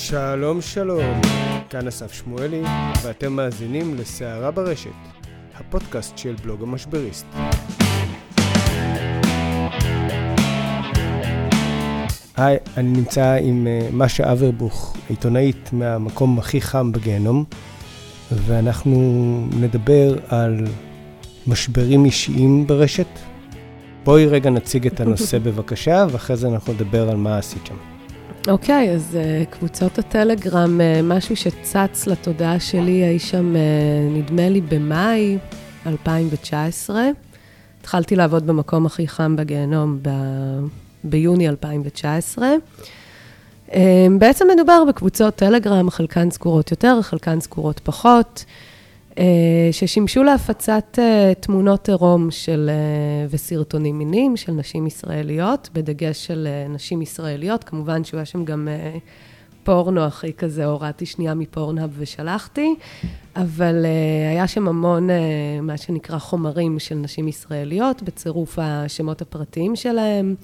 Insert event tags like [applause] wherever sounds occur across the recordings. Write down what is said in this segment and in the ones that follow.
שלום שלום, כאן אסף שמואלי, ואתם מאזינים לסערה ברשת, הפודקאסט של בלוג המשבריסט. היי, אני נמצא עם uh, משה אברבוך, עיתונאית מהמקום הכי חם בגיהנום, ואנחנו נדבר על משברים אישיים ברשת. בואי רגע נציג את הנושא [laughs] בבקשה, ואחרי זה אנחנו נדבר על מה עשית שם. אוקיי, okay, אז uh, קבוצות הטלגרם, uh, משהו שצץ לתודעה שלי, אי שם, uh, נדמה לי, במאי 2019. התחלתי לעבוד במקום הכי חם בגיהנום ב... ביוני 2019. Um, בעצם מדובר בקבוצות טלגרם, חלקן סגורות יותר, חלקן סגורות פחות. אה, ששימשו להפצת אה, תמונות עירום של, אה, וסרטונים מיניים של נשים ישראליות, בדגש של נשים ישראליות. כמובן שהוא היה שם גם פורנו הכי כזה, הורדתי שנייה מפורנהאב ושלחתי, אבל היה שם המון, מה שנקרא, חומרים של נשים ישראליות, בצירוף השמות הפרטיים שלהם,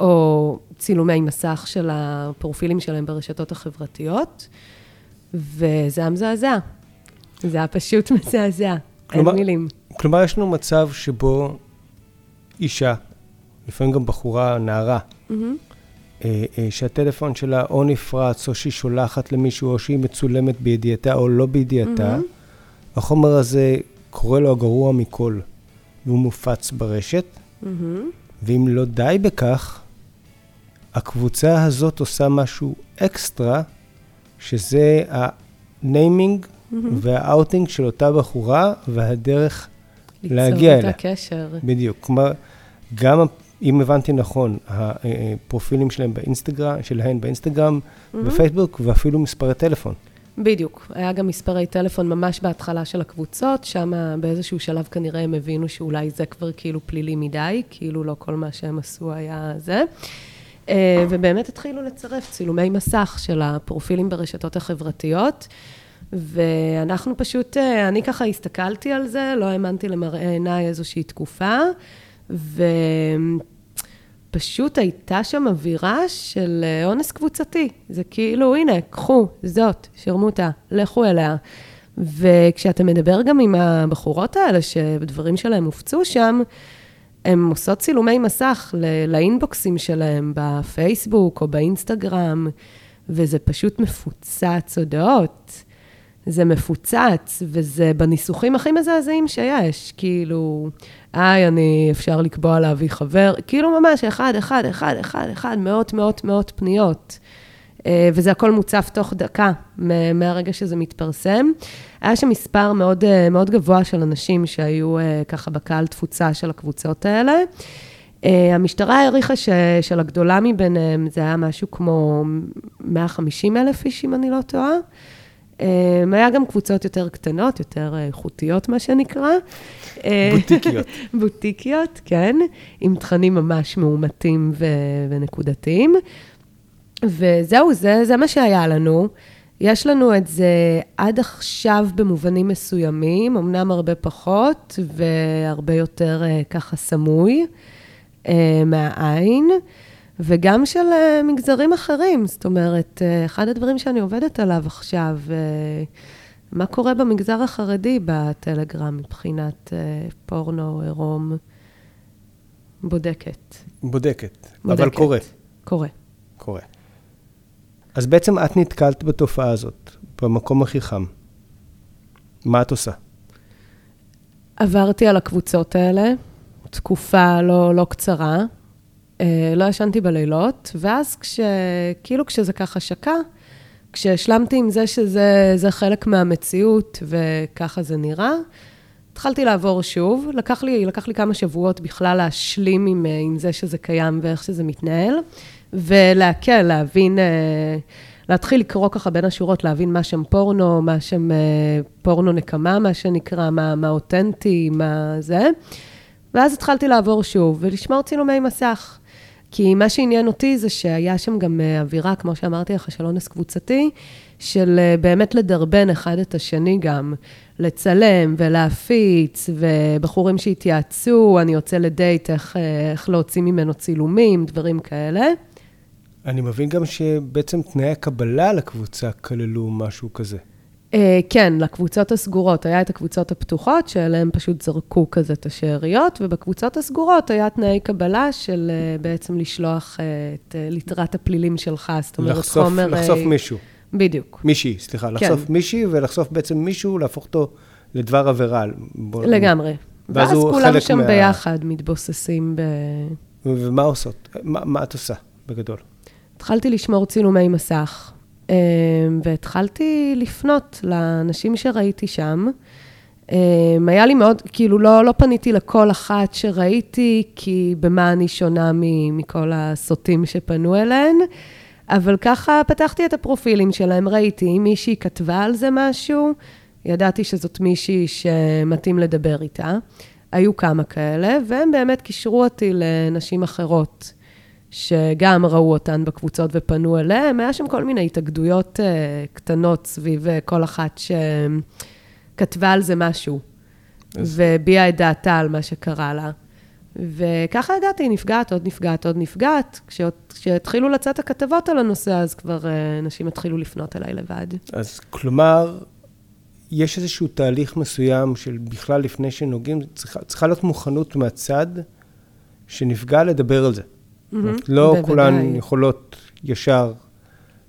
או צילומי מסך של הפרופילים שלהם ברשתות החברתיות, וזה היה מזעזע. זה היה פשוט [laughs] מזעזע, אין מילים. כלומר, יש לנו מצב שבו אישה, לפעמים גם בחורה, נערה, mm-hmm. אה, אה, שהטלפון שלה או נפרץ, או שהיא שולחת למישהו, או שהיא מצולמת בידיעתה או לא בידיעתה, mm-hmm. החומר הזה קורא לו הגרוע מכל, והוא מופץ ברשת, mm-hmm. ואם לא די בכך, הקבוצה הזאת עושה משהו אקסטרה, שזה ה-naming והאוטינג של אותה בחורה והדרך להגיע אליה. ליצור את הקשר. בדיוק. כלומר, גם, אם הבנתי נכון, הפרופילים שלהם באינסטגרם, שלהן באינסטגרם, בפייסבוק, ואפילו מספרי טלפון. בדיוק. היה גם מספרי טלפון ממש בהתחלה של הקבוצות, שם באיזשהו שלב כנראה הם הבינו שאולי זה כבר כאילו פלילי מדי, כאילו לא כל מה שהם עשו היה זה. אה, ובאמת התחילו לצרף צילומי מסך של הפרופילים ברשתות החברתיות. ואנחנו פשוט, אה, אני ככה הסתכלתי על זה, לא האמנתי למראה עיניי איזושהי תקופה, ופשוט הייתה שם אווירה של אה, אונס קבוצתי. זה כאילו, הנה, קחו, זאת, שרמוטה, לכו אליה. וכשאתה מדבר גם עם הבחורות האלה, שדברים שלהם הופצו שם, הן עושות צילומי מסך לאינבוקסים שלהם בפייסבוק או באינסטגרם, וזה פשוט מפוצץ הודעות. זה מפוצץ, וזה בניסוחים הכי מזעזעים שיש. כאילו, היי, אני, אפשר לקבוע להביא חבר, כאילו ממש אחד, אחד, אחד, אחד, אחד, מאות, מאות, מאות פניות. אה, וזה הכל מוצף תוך דקה מהרגע שזה מתפרסם. היה שם מספר מאוד, אה, מאוד גבוה של אנשים שהיו אה, ככה בקהל תפוצה של הקבוצות האלה. המשטרה העריכה של הגדולה מביניהם זה היה משהו כמו 150 אלף איש, אם אני לא טועה. Um, היה גם קבוצות יותר קטנות, יותר איכותיות, מה שנקרא. בוטיקיות. [laughs] בוטיקיות, כן, עם תכנים ממש מאומתים ו- ונקודתיים. וזהו, זה, זה מה שהיה לנו. יש לנו את זה עד עכשיו במובנים מסוימים, אמנם הרבה פחות והרבה יותר uh, ככה סמוי מהעין. וגם של uh, מגזרים אחרים. זאת אומרת, uh, אחד הדברים שאני עובדת עליו עכשיו, uh, מה קורה במגזר החרדי בטלגרם מבחינת פורנו, עירום? בודקת. בודקת, בודקת. אבל קורה. קורה. קורה. אז בעצם את נתקלת בתופעה הזאת, במקום הכי חם. מה את עושה? עברתי על הקבוצות האלה, תקופה לא, לא קצרה. אה, לא ישנתי בלילות, ואז כש... כאילו כשזה ככה שקע, כשהשלמתי עם זה שזה חלק מהמציאות וככה זה נראה, התחלתי לעבור שוב. לקח לי, לקח לי כמה שבועות בכלל להשלים עם, אה, עם זה שזה קיים ואיך שזה מתנהל, ולהקל, להבין, אה, להתחיל לקרוא ככה בין השורות, להבין מה שם פורנו, מה שם פורנו נקמה, מה שנקרא, מה, מה אותנטי, מה זה. ואז התחלתי לעבור שוב ולשמור צילומי מסך. כי מה שעניין אותי זה שהיה שם גם אה, אווירה, כמו שאמרתי לך, של אונס קבוצתי, של אה, באמת לדרבן אחד את השני גם, לצלם ולהפיץ, ובחורים שהתייעצו, אני יוצא לדייט, איך, אה, איך להוציא ממנו צילומים, דברים כאלה. אני מבין גם שבעצם תנאי הקבלה לקבוצה כללו משהו כזה. Uh, כן, לקבוצות הסגורות. היה את הקבוצות הפתוחות, שאליהן פשוט זרקו כזה את השאריות, ובקבוצות הסגורות היה תנאי קבלה של uh, בעצם לשלוח uh, את ליטרת הפלילים שלך, זאת אומרת, לחשוף, חומר... לחשוף מישהו. בדיוק. מישהי, סליחה. כן. לחשוף מישהי ולחשוף בעצם מישהו, להפוך אותו לדבר עבירה. לגמרי. ואז, ואז כולם שם מה... ביחד מתבוססים ב... ומה עושות? מה, מה את עושה בגדול? התחלתי לשמור צילומי מסך, אה, והתחלתי לפנות לאנשים שראיתי שם. אה, היה לי מאוד, כאילו לא, לא פניתי לכל אחת שראיתי, כי במה אני שונה מכל הסוטים שפנו אליהן, אבל ככה פתחתי את הפרופילים שלהם, ראיתי אם מישהי כתבה על זה משהו, ידעתי שזאת מישהי שמתאים לדבר איתה. היו כמה כאלה, והם באמת קישרו אותי לנשים אחרות, שגם ראו אותן בקבוצות ופנו אליהם. היה שם כל מיני התאגדויות uh, קטנות סביב uh, כל אחת שכתבה על זה משהו. והביעה את דעתה על מה שקרה לה. וככה הגעתי, נפגעת, עוד נפגעת, עוד נפגעת. כשהתחילו לצאת הכתבות על הנושא, אז כבר uh, נשים התחילו לפנות אליי לבד. אז כלומר, יש איזשהו תהליך מסוים של בכלל לפני שנוגעים, צריכה, צריכה להיות מוכנות מהצד שנפגע לדבר על זה. Mm-hmm, לא. כולן יכולות ישר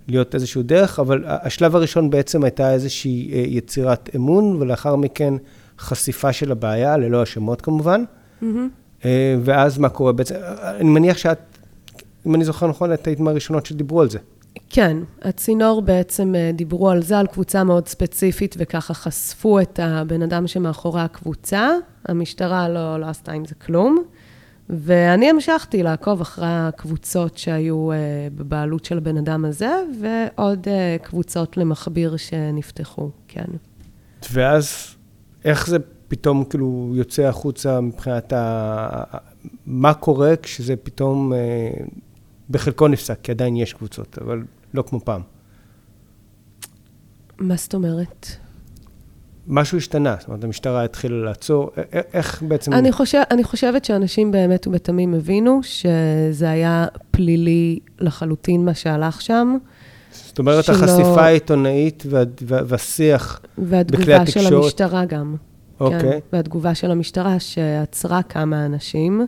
להיות איזשהו דרך, אבל השלב הראשון בעצם הייתה איזושהי אה, יצירת אמון, ולאחר מכן חשיפה של הבעיה, ללא השמות כמובן. Mm-hmm. ואז מה קורה בעצם? אני מניח שאת, אם אני זוכר נכון, את היית מהראשונות שדיברו על זה. כן, הצינור בעצם אה, דיברו על זה, על קבוצה מאוד ספציפית, וככה חשפו את הבן אדם שמאחורי הקבוצה. המשטרה לא, לא עשתה עם זה כלום. ואני המשכתי לעקוב אחרי הקבוצות שהיו uh, בבעלות של הבן אדם הזה, ועוד uh, קבוצות למכביר שנפתחו, כן. ואז, איך זה פתאום כאילו יוצא החוצה מבחינת ה... מה קורה כשזה פתאום... Uh, בחלקו נפסק, כי עדיין יש קבוצות, אבל לא כמו פעם. מה זאת אומרת? משהו השתנה, זאת אומרת, המשטרה התחילה לעצור, איך בעצם... אני, חושב, אני חושבת שאנשים באמת ובתמים הבינו שזה היה פלילי לחלוטין מה שהלך שם. זאת אומרת, שלא... החשיפה העיתונאית וה, וה, והשיח בכלי התקשורת... והתגובה של המשטרה גם. אוקיי. כן, והתגובה של המשטרה שעצרה כמה אנשים.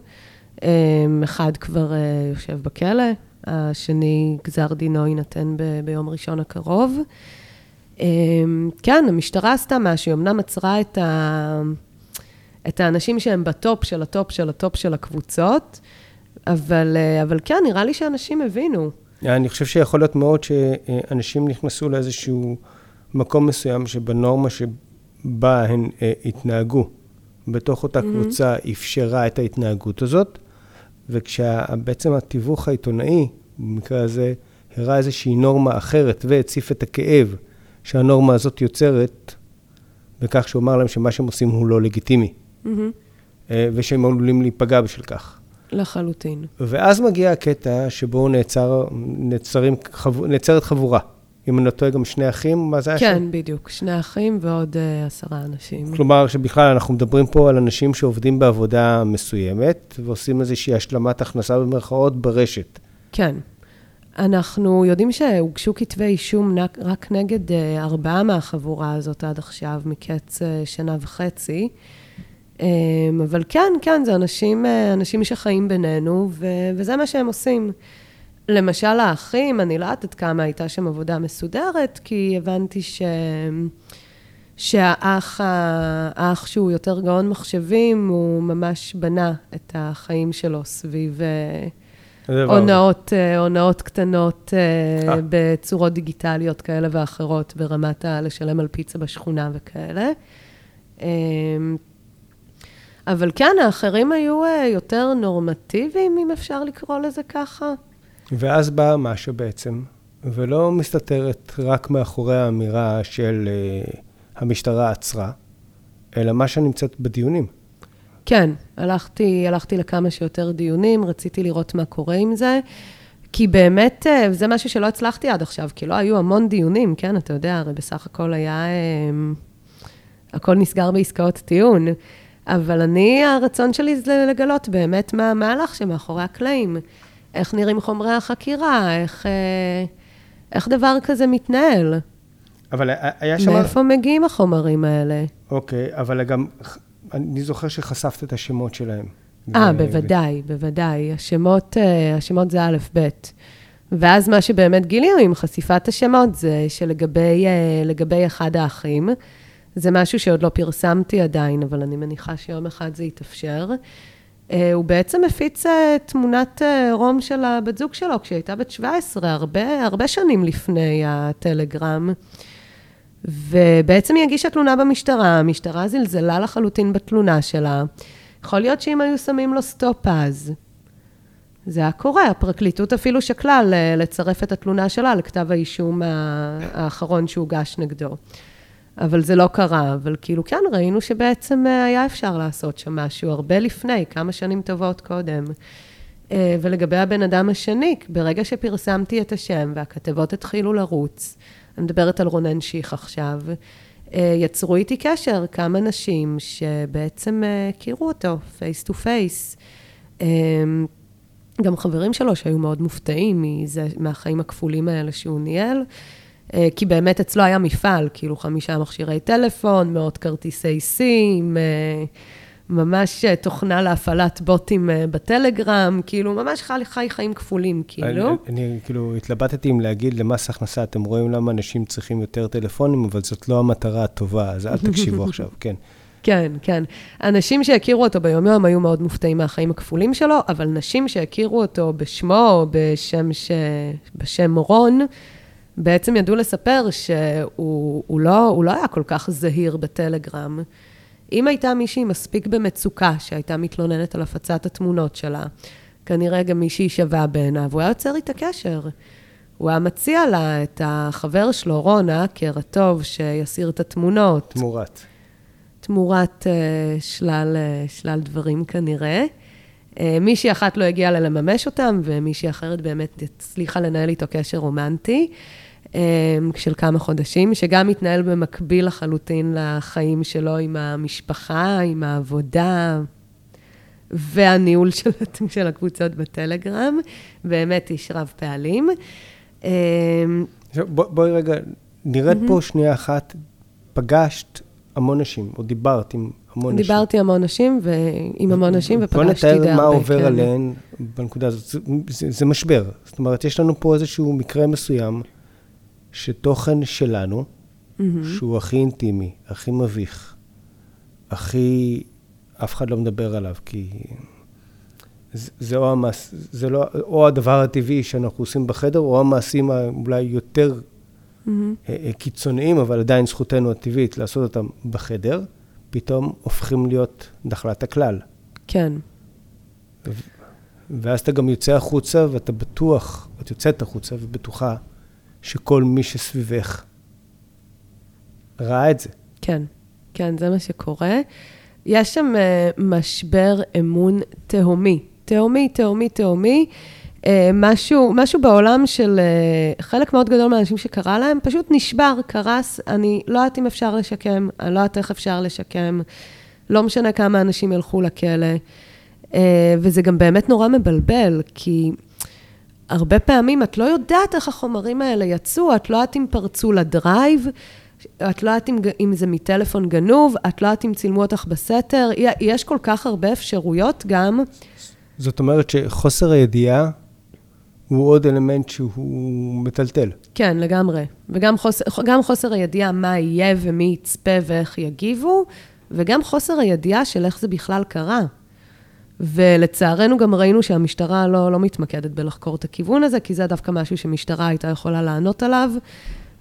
אמ, אחד כבר אה, יושב בכלא, השני, גזר דינו יינתן ב- ביום ראשון הקרוב. אמ, כן, המשטרה עשתה משהו, אמנם עצרה את, ה... את האנשים שהם בטופ של הטופ של הטופ של הקבוצות, אבל, אה, אבל כן, נראה לי שאנשים הבינו. אני חושב שיכול להיות מאוד שאנשים נכנסו לאיזשהו מקום מסוים שבנורמה שבה הן אה, התנהגו, בתוך אותה mm-hmm. קבוצה אפשרה את ההתנהגות הזאת, וכשבעצם התיווך העיתונאי, במקרה הזה, הראה איזושהי נורמה אחרת והציף את הכאב שהנורמה הזאת יוצרת, בכך שהוא אמר להם שמה שהם עושים הוא לא לגיטימי, mm-hmm. ושהם עלולים להיפגע בשביל כך. לחלוטין. ואז מגיע הקטע שבו נעצר, נעצרים, חב, נעצרת חבורה. אם אני לא טועה, גם שני אחים, מה זה היה כן, שם? כן, בדיוק, שני אחים ועוד uh, עשרה אנשים. כלומר, שבכלל אנחנו מדברים פה על אנשים שעובדים בעבודה מסוימת, ועושים איזושהי השלמת הכנסה במרכאות ברשת. כן. אנחנו יודעים שהוגשו כתבי אישום רק נגד uh, ארבעה מהחבורה הזאת עד עכשיו, מקץ uh, שנה וחצי. Um, אבל כן, כן, זה אנשים, uh, אנשים שחיים בינינו, ו- וזה מה שהם עושים. למשל האחים, אני לא יודעת עד כמה הייתה שם עבודה מסודרת, כי הבנתי ש... שהאח האח שהוא יותר גאון מחשבים, הוא ממש בנה את החיים שלו סביב אה, הונאות, אה, הונאות קטנות אה. בצורות דיגיטליות כאלה ואחרות, ברמת ה... לשלם על פיצה בשכונה וכאלה. אבל כן, האחרים היו יותר נורמטיביים, אם אפשר לקרוא לזה ככה. ואז באה משה בעצם, ולא מסתתרת רק מאחורי האמירה של המשטרה עצרה, אלא משה נמצאת בדיונים. כן, הלכתי, הלכתי לכמה שיותר דיונים, רציתי לראות מה קורה עם זה, כי באמת אה, זה משהו שלא הצלחתי עד עכשיו, כי לא היו המון דיונים, כן, אתה יודע, הרי בסך הכל היה, אה, הכל נסגר בעסקאות טיעון. אבל אני, הרצון שלי זה לגלות באמת מה, מה הלך שמאחורי הקלעים. איך נראים חומרי החקירה, איך, אה, איך דבר כזה מתנהל. אבל היה שם... מאיפה מגיעים החומרים האלה? אוקיי, אבל גם, אני זוכר שחשפת את השמות שלהם. אה. בוודאי, בוודאי. השמות, אה, השמות זה א', ב'. ואז מה שבאמת גילינו עם חשיפת השמות זה שלגבי אחד האחים, זה משהו שעוד לא פרסמתי עדיין, אבל אני מניחה שיום אחד זה יתאפשר. אה, הוא בעצם הפיץ אה, תמונת אה, רום של הבת זוג שלו כשהיא הייתה בת 17, הרבה, הרבה שנים לפני הטלגרם. ובעצם היא הגישה תלונה במשטרה, המשטרה זלזלה לחלוטין בתלונה שלה. יכול להיות שאם היו שמים לו סטופ אז, זה היה קורה. הפרקליטות אפילו שקלה לצרף את התלונה שלה לכתב האישום האחרון שהוגש נגדו. אבל זה לא קרה, אבל כאילו כן, ראינו שבעצם אה, היה אפשר לעשות שם משהו הרבה לפני, כמה שנים טובות קודם. אה, ולגבי הבן אדם השני, ברגע שפרסמתי את השם והכתבות התחילו לרוץ, אני מדברת על רונן שיך עכשיו, אה, יצרו איתי קשר כמה נשים שבעצם הכירו אותו, face to face. גם חברים שלו שהיו מאוד מופתעים מזה, מהחיים הכפולים האלה שהוא ניהל. אה, כי באמת אצלו היה מפעל, כאילו חמישה מכשירי טלפון, מאות כרטיסי סים, אה, ממש אה, תוכנה להפעלת בוטים בטלגרם, כאילו ממש חי, חי חיים כפולים, כאילו. אני, אני כאילו התלבטתי אם להגיד למס הכנסה, אתם רואים למה אנשים צריכים יותר טלפונים, אבל זאת לא המטרה הטובה, אז אל תקשיבו [laughs] עכשיו, כן. כן, כן. אנשים שהכירו אותו ביומיום היו מאוד מופתעים מהחיים הכפולים שלו, אבל נשים שהכירו אותו בשמו בשם, ש... בשם רון, בעצם ידעו לספר שהוא לא, לא היה כל כך זהיר בטלגרם. אם הייתה מישהי מספיק במצוקה, שהייתה מתלוננת על הפצת התמונות שלה, כנראה גם מישהי שווה בעיניו, הוא היה יוצר איתה קשר. הוא היה מציע לה את החבר שלו, רון, האקר הטוב, שיסיר את התמונות. תמורת. תמורת uh, שלל, uh, שלל דברים כנראה. Uh, מישהי אחת לא הגיעה ללממש אותם, ומישהי אחרת באמת הצליחה לנהל איתו קשר רומנטי. של כמה חודשים, שגם מתנהל במקביל לחלוטין לחיים שלו עם המשפחה, עם העבודה והניהול של, של הקבוצות בטלגרם. באמת איש רב פעלים. אמ, בוא, בואי רגע, נרד mm-hmm. פה שנייה אחת. פגשת המון נשים, או דיברת עם המון נשים. דיברתי המון נשים, ועם המון נשים, ופגשתי די הרבה. בוא נתאר מה עובר כן. עליהן בנקודה הזאת. זה, זה, זה משבר. זאת אומרת, יש לנו פה איזשהו מקרה מסוים. שתוכן שלנו, mm-hmm. שהוא הכי אינטימי, הכי מביך, הכי... אף אחד לא מדבר עליו, כי זה, זה, או, המעש, זה לא, או הדבר הטבעי שאנחנו עושים בחדר, או המעשים אולי יותר mm-hmm. קיצוניים, אבל עדיין זכותנו הטבעית לעשות אותם בחדר, פתאום הופכים להיות נחלת הכלל. כן. ואז אתה גם יוצא החוצה, ואתה בטוח, את יוצאת החוצה ובטוחה שכל מי שסביבך ראה את זה. כן, כן, זה מה שקורה. יש שם uh, משבר אמון תהומי, תהומי, תהומי, תהומי. Uh, משהו, משהו בעולם של uh, חלק מאוד גדול מהאנשים שקרה להם, פשוט נשבר, קרס. אני לא יודעת אם אפשר לשקם, אני לא יודעת איך אפשר לשקם. לא משנה כמה אנשים ילכו לכלא. Uh, וזה גם באמת נורא מבלבל, כי... הרבה פעמים את לא יודעת איך החומרים האלה יצאו, את לא יודעת אם פרצו ל Drive, את לא יודעת אם, אם זה מטלפון גנוב, את לא יודעת אם צילמו אותך בסתר, יש כל כך הרבה אפשרויות גם. זאת אומרת שחוסר הידיעה הוא עוד אלמנט שהוא מטלטל. כן, לגמרי. וגם חוסר, חוסר הידיעה מה יהיה ומי יצפה ואיך יגיבו, וגם חוסר הידיעה של איך זה בכלל קרה. ולצערנו גם ראינו שהמשטרה לא, לא מתמקדת בלחקור את הכיוון הזה, כי זה דווקא משהו שמשטרה הייתה יכולה לענות עליו,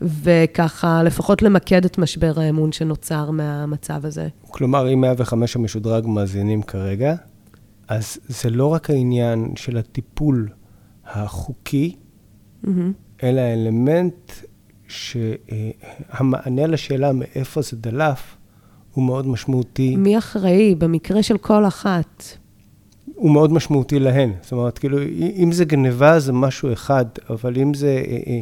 וככה לפחות למקד את משבר האמון שנוצר מהמצב הזה. כלומר, אם 105 המשודרג מאזינים כרגע, אז זה לא רק העניין של הטיפול החוקי, mm-hmm. אלא האלמנט שהמענה לשאלה מאיפה זה דלף, הוא מאוד משמעותי. מי אחראי? במקרה של כל אחת. הוא מאוד משמעותי להן. זאת אומרת, כאילו, אם זה גניבה זה משהו אחד, אבל אם זה, אה, אה,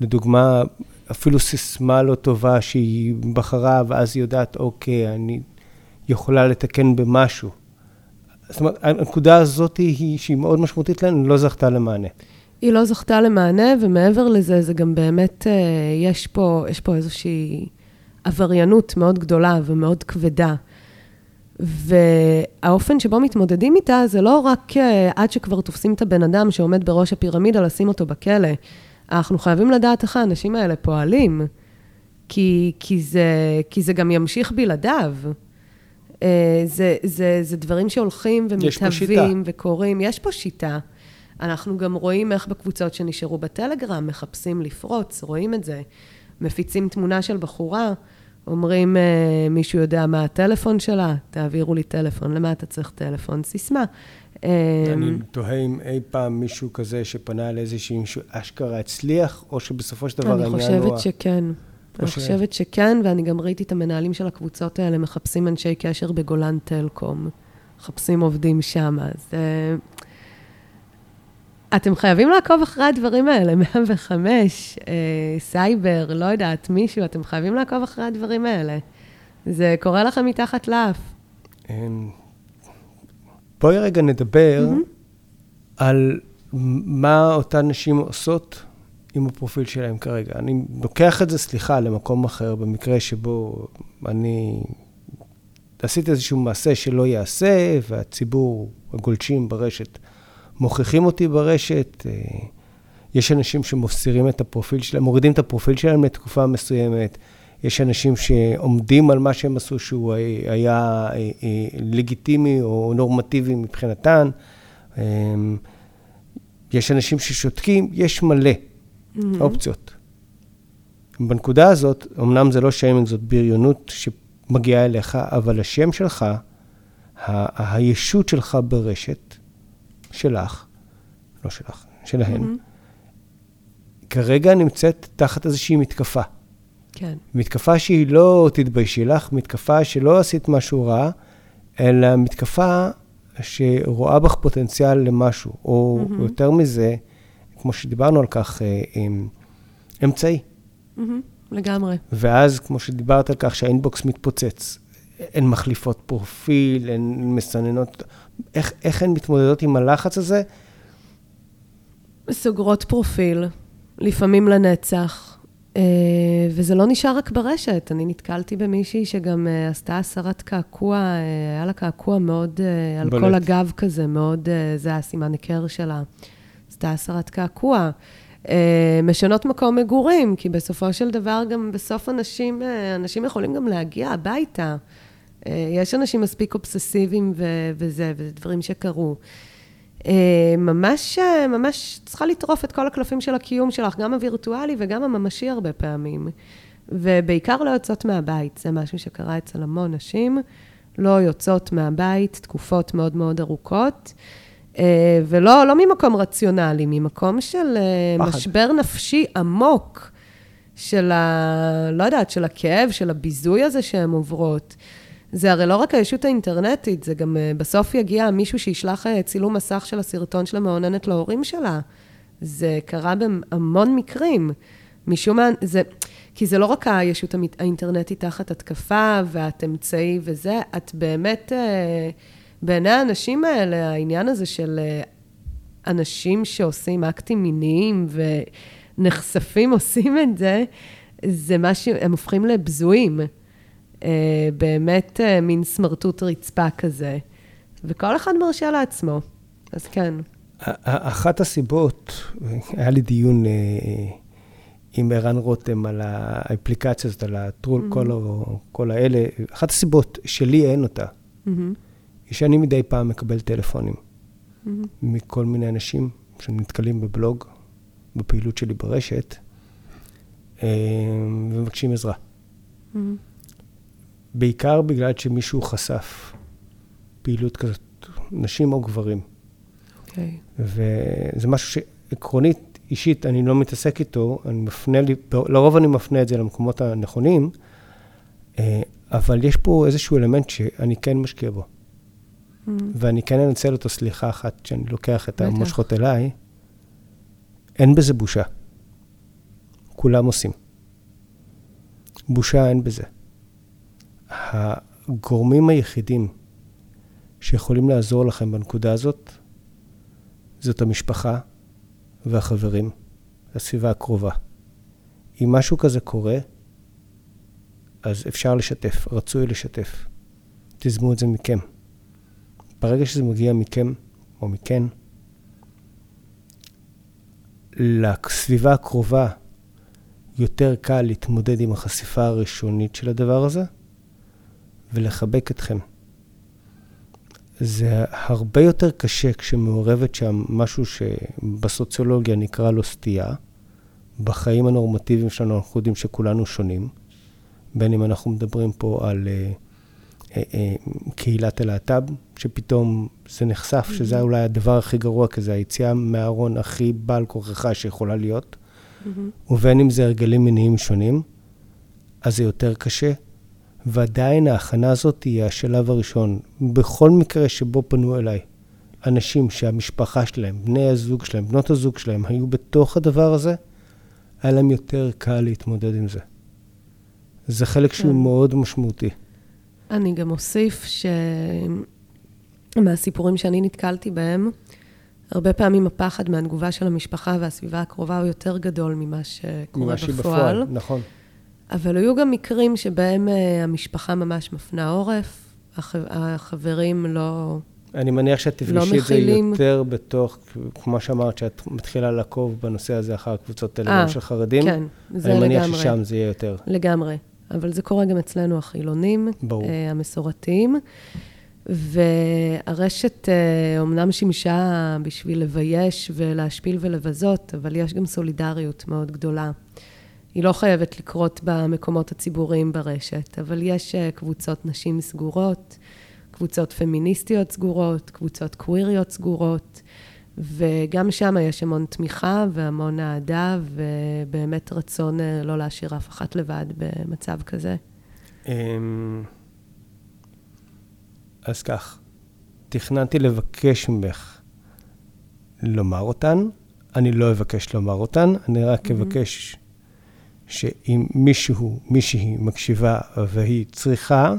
לדוגמה, אפילו סיסמה לא טובה שהיא בחרה, ואז היא יודעת, אוקיי, אני יכולה לתקן במשהו. זאת אומרת, הנקודה הזאת היא, שהיא מאוד משמעותית לנו, לא זכתה למענה. היא לא זכתה למענה, ומעבר לזה, זה גם באמת, אה, יש פה, יש פה איזושהי עבריינות מאוד גדולה ומאוד כבדה. והאופן שבו מתמודדים איתה זה לא רק אה, עד שכבר תופסים את הבן אדם שעומד בראש הפירמידה, לשים אותו בכלא. אנחנו חייבים לדעת איך האנשים האלה פועלים, כי, כי, זה, כי זה גם ימשיך בלעדיו. אה, זה, זה, זה דברים שהולכים ומתהווים וקורים. יש פה שיטה. אנחנו גם רואים איך בקבוצות שנשארו בטלגרם מחפשים לפרוץ, רואים את זה. מפיצים תמונה של בחורה, אומרים, אה, מישהו יודע מה הטלפון שלה? תעבירו לי טלפון. למה אתה צריך טלפון? סיסמה. אה, אני תוהה אם אי פעם מישהו כזה שפנה לאיזשהו מישהו אשכרה הצליח, או שבסופו של דבר העניין הוא... אני חושבת שכן. אני חושבת שכן, ואני גם ראיתי את המנהלים של הקבוצות האלה מחפשים אנשי קשר בגולן טלקום. מחפשים עובדים שם, אז... אתם חייבים לעקוב אחרי הדברים האלה, 105, uh, סייבר, לא יודעת, מישהו, אתם חייבים לעקוב אחרי הדברים האלה. זה קורה לכם מתחת לאף. אמ, בואי רגע נדבר mm-hmm. על מה אותן נשים עושות עם הפרופיל שלהם כרגע. אני לוקח את זה, סליחה, למקום אחר, במקרה שבו אני עשיתי איזשהו מעשה שלא ייעשה, והציבור, הגולשים ברשת, מוכיחים אותי ברשת. אה, יש אנשים שמסירים את הפרופיל שלהם, מורידים את הפרופיל שלהם לתקופה מסוימת. יש אנשים שעומדים על מה שהם עשו, שהוא היה אה, אה, לגיטימי או נורמטיבי מבחינתן. יש אנשים ששותקים, יש מלא. mm-hmm. אופציות. בנקודה הזאת, אמנם זה לא שיימינג, זאת בריונות שמגיעה אליך, אבל השם שלך, הישות שלך ברשת, שלך, לא שלך, שלהן, mm-hmm. כרגע נמצאת תחת איזושהי מתקפה. כן. מתקפה שהיא לא תתביישי לך, מתקפה שלא עשית משהו רע, אלא מתקפה שרואה בך פוטנציאל למשהו, או mm-hmm. יותר מזה, כמו שדיברנו על כך, אה, אמצעי. לגמרי. ואז, כמו שדיברת על כך, שהאינבוקס מתפוצץ. הן מחליפות פרופיל, הן מסננות, איך, איך הן מתמודדות עם הלחץ הזה? סוגרות פרופיל, לפעמים לנצח, אה, וזה לא נשאר רק ברשת. אני נתקלתי במישהי שגם אה, עשתה הסרת קעקוע, היה לה קעקוע מאוד, על בולט. כל הגב כזה, מאוד, זה היה סימן היכר שלה. עשתה הסרת קעקוע. אה, משנות מקום מגורים, כי בסופו של דבר גם בסוף אנשים, אה, אנשים יכולים גם להגיע הביתה. אה, יש אנשים מספיק אובססיביים ו- וזה, וזה דברים שקרו. ממש, ממש צריכה לטרוף את כל הקלפים של הקיום שלך, גם הווירטואלי וגם הממשי הרבה פעמים. ובעיקר לא יוצאות מהבית, זה משהו שקרה אצל המון נשים. לא יוצאות מהבית תקופות מאוד מאוד ארוכות. אה, ולא לא ממקום רציונלי, ממקום של אה, פחד. משבר נפשי עמוק, של ה... לא יודעת, של הכאב, של הביזוי הזה שהן עוברות. זה הרי לא רק הישות האינטרנטית, זה גם אה, בסוף יגיע מישהו שישלח צילום מסך של הסרטון של המאוננת להורים שלה. זה קרה בהמון מקרים. משום מה, זה... כי זה לא רק הישות האינטרנטית תחת התקפה ואת אמצעי וזה, את באמת... אה, בעיני האנשים האלה, העניין הזה של אה, אנשים שעושים אקטים מיניים ונחשפים [laughs] עושים את זה, זה משהו, הם הופכים לבזויים. אה, באמת אה, מין סמרטוט רצפה כזה. וכל אחד מרשה לעצמו, אז כן. אחת הסיבות, היה לי דיון עם ערן רותם על האפליקציה הזאת, על הטרול, mm-hmm. כל האלה, אחת הסיבות שלי אין אותה. Mm-hmm. היא שאני מדי פעם מקבל טלפונים mm-hmm. מכל מיני אנשים שנתקלים בבלוג, בפעילות שלי ברשת, אה, ומבקשים עזרה. Mm-hmm. בעיקר בגלל שמישהו חשף פעילות כזאת, נשים או גברים. Okay. אוקיי. וזה משהו שעקרונית, אישית, אני לא מתעסק איתו, אני מפנה לי, לרוב אני מפנה את זה למקומות הנכונים, אה, אבל יש פה איזשהו אלמנט שאני כן משקיע בו. Mm. ואני כן אנצל אותו, סליחה אחת, שאני לוקח את המושכות אליי, אין בזה בושה. כולם עושים. בושה אין בזה. הגורמים היחידים שיכולים לעזור לכם בנקודה הזאת, זאת המשפחה והחברים, הסביבה הקרובה. אם משהו כזה קורה, אז אפשר לשתף, רצוי לשתף. תיזמו את זה מכם. ברגע שזה מגיע מכם או מכן, לסביבה הקרובה יותר קל להתמודד עם החשיפה הראשונית של הדבר הזה ולחבק אתכם. זה הרבה יותר קשה כשמעורבת שם משהו שבסוציולוגיה נקרא לו סטייה. בחיים הנורמטיביים שלנו אנחנו יודעים שכולנו שונים, בין אם אנחנו מדברים פה על uh, uh, uh, קהילת הלהט"ב, שפתאום זה נחשף, שזה אולי הדבר הכי גרוע, כי זה היציאה מהארון הכי בעל כוחך שיכולה להיות, ובין אם זה הרגלים מיניים שונים, אז זה יותר קשה. ועדיין ההכנה הזאת היא השלב הראשון. בכל מקרה שבו פנו אליי אנשים שהמשפחה שלהם, בני הזוג שלהם, בנות הזוג שלהם, היו בתוך הדבר הזה, היה להם יותר קל להתמודד עם זה. זה חלק שהוא כן. מאוד משמעותי. אני גם אוסיף שמהסיפורים שאני נתקלתי בהם, הרבה פעמים הפחד מהתגובה של המשפחה והסביבה הקרובה הוא יותר גדול ממה שקורה בפועל. ממה בפועל, נכון. אבל היו גם מקרים שבהם אה, המשפחה ממש מפנה עורף, החברים לא... אני מניח שאת תפגשי לא את זה יותר בתוך, כמו שאמרת, שאת מתחילה לעקוב בנושא הזה אחר הקבוצות טלגרם של חרדים. כן, זה לגמרי. אני מניח ששם זה יהיה יותר. לגמרי. אבל זה קורה גם אצלנו, החילונים, ברור. אה, המסורתיים. והרשת אומנם שימשה בשביל לבייש ולהשפיל ולבזות, אבל יש גם סולידריות מאוד גדולה. היא לא חייבת לקרות במקומות הציבוריים ברשת, אבל יש אה, קבוצות נשים סגורות, קבוצות פמיניסטיות סגורות, קבוצות קוויריות סגורות, וגם שם יש המון תמיכה והמון אהדה, ובאמת רצון אה, לא להשאיר אף אחת לבד במצב כזה. אמ, אז כך, תכננתי לבקש ממך לומר אותן, אני לא אבקש לומר אותן, אני רק. אבקש שאם מישהו, מישהי מקשיבה והיא צריכה,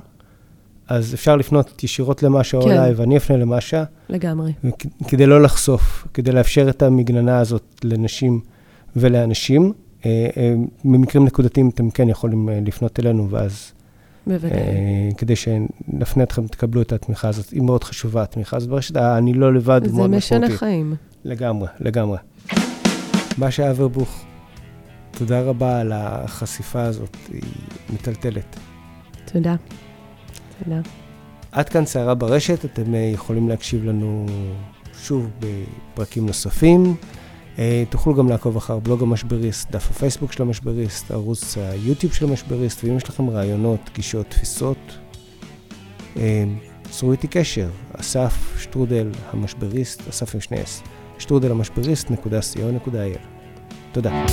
אז אפשר לפנות ישירות למשה כן. אולי, ואני אפנה למשה. לגמרי. כדי לא לחשוף, כדי לאפשר את המגננה הזאת לנשים ולאנשים. אה, אה, במקרים נקודתיים אתם כן יכולים אה, לפנות אלינו, ואז בוודאי. כדי שנפנה אתכם, תקבלו את התמיכה הזאת. היא מאוד חשובה, התמיכה הזאת ברשת. אני לא לבד, מאוד משמעותי. זה משנה חיים. לגמרי, לגמרי. משה אברבוך, תודה רבה על החשיפה הזאת, היא מטלטלת. תודה. תודה. עד כאן סערה ברשת, אתם אה, יכולים להקשיב לנו שוב בפרקים נוספים. אה, תוכלו גם לעקוב אחר בלוג המשבריסט, דף הפייסבוק של המשבריסט, ערוץ היוטיוב של המשבריסט, ואם יש לכם רעיונות, גישות, תפיסות, אה, צרו איתי קשר, אסף שטרודל המשבריסט, אסף עם שני אס, שטרודל המשבריסט, נקודה co.il. תודה.